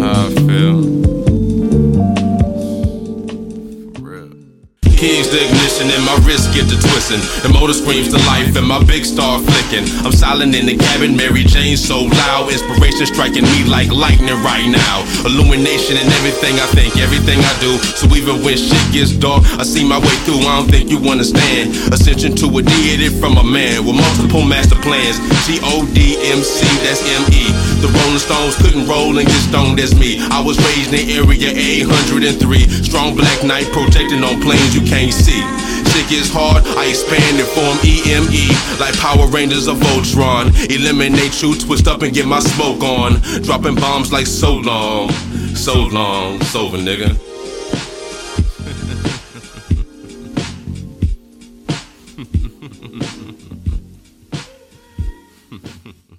how I feel. Keys to ignition and my wrist get to twisting. The motor screams to life and my big star flicking. I'm silent in the cabin, Mary Jane so loud. Inspiration striking me like lightning right now. Illumination in everything I think, everything I do. So even when shit gets dark, I see my way through. I don't think you understand. Ascension to a deity from a man with multiple master plans. G O D M C, that's M E. The Rolling Stones couldn't roll and get stoned as me. I was raised in area 803. Strong black knight protecting on planes you can't see. Shit gets hard, I expand and form EME like Power Rangers of Voltron. Eliminate you, twist up and get my smoke on. Dropping bombs like so long, so long, it's over, nigga.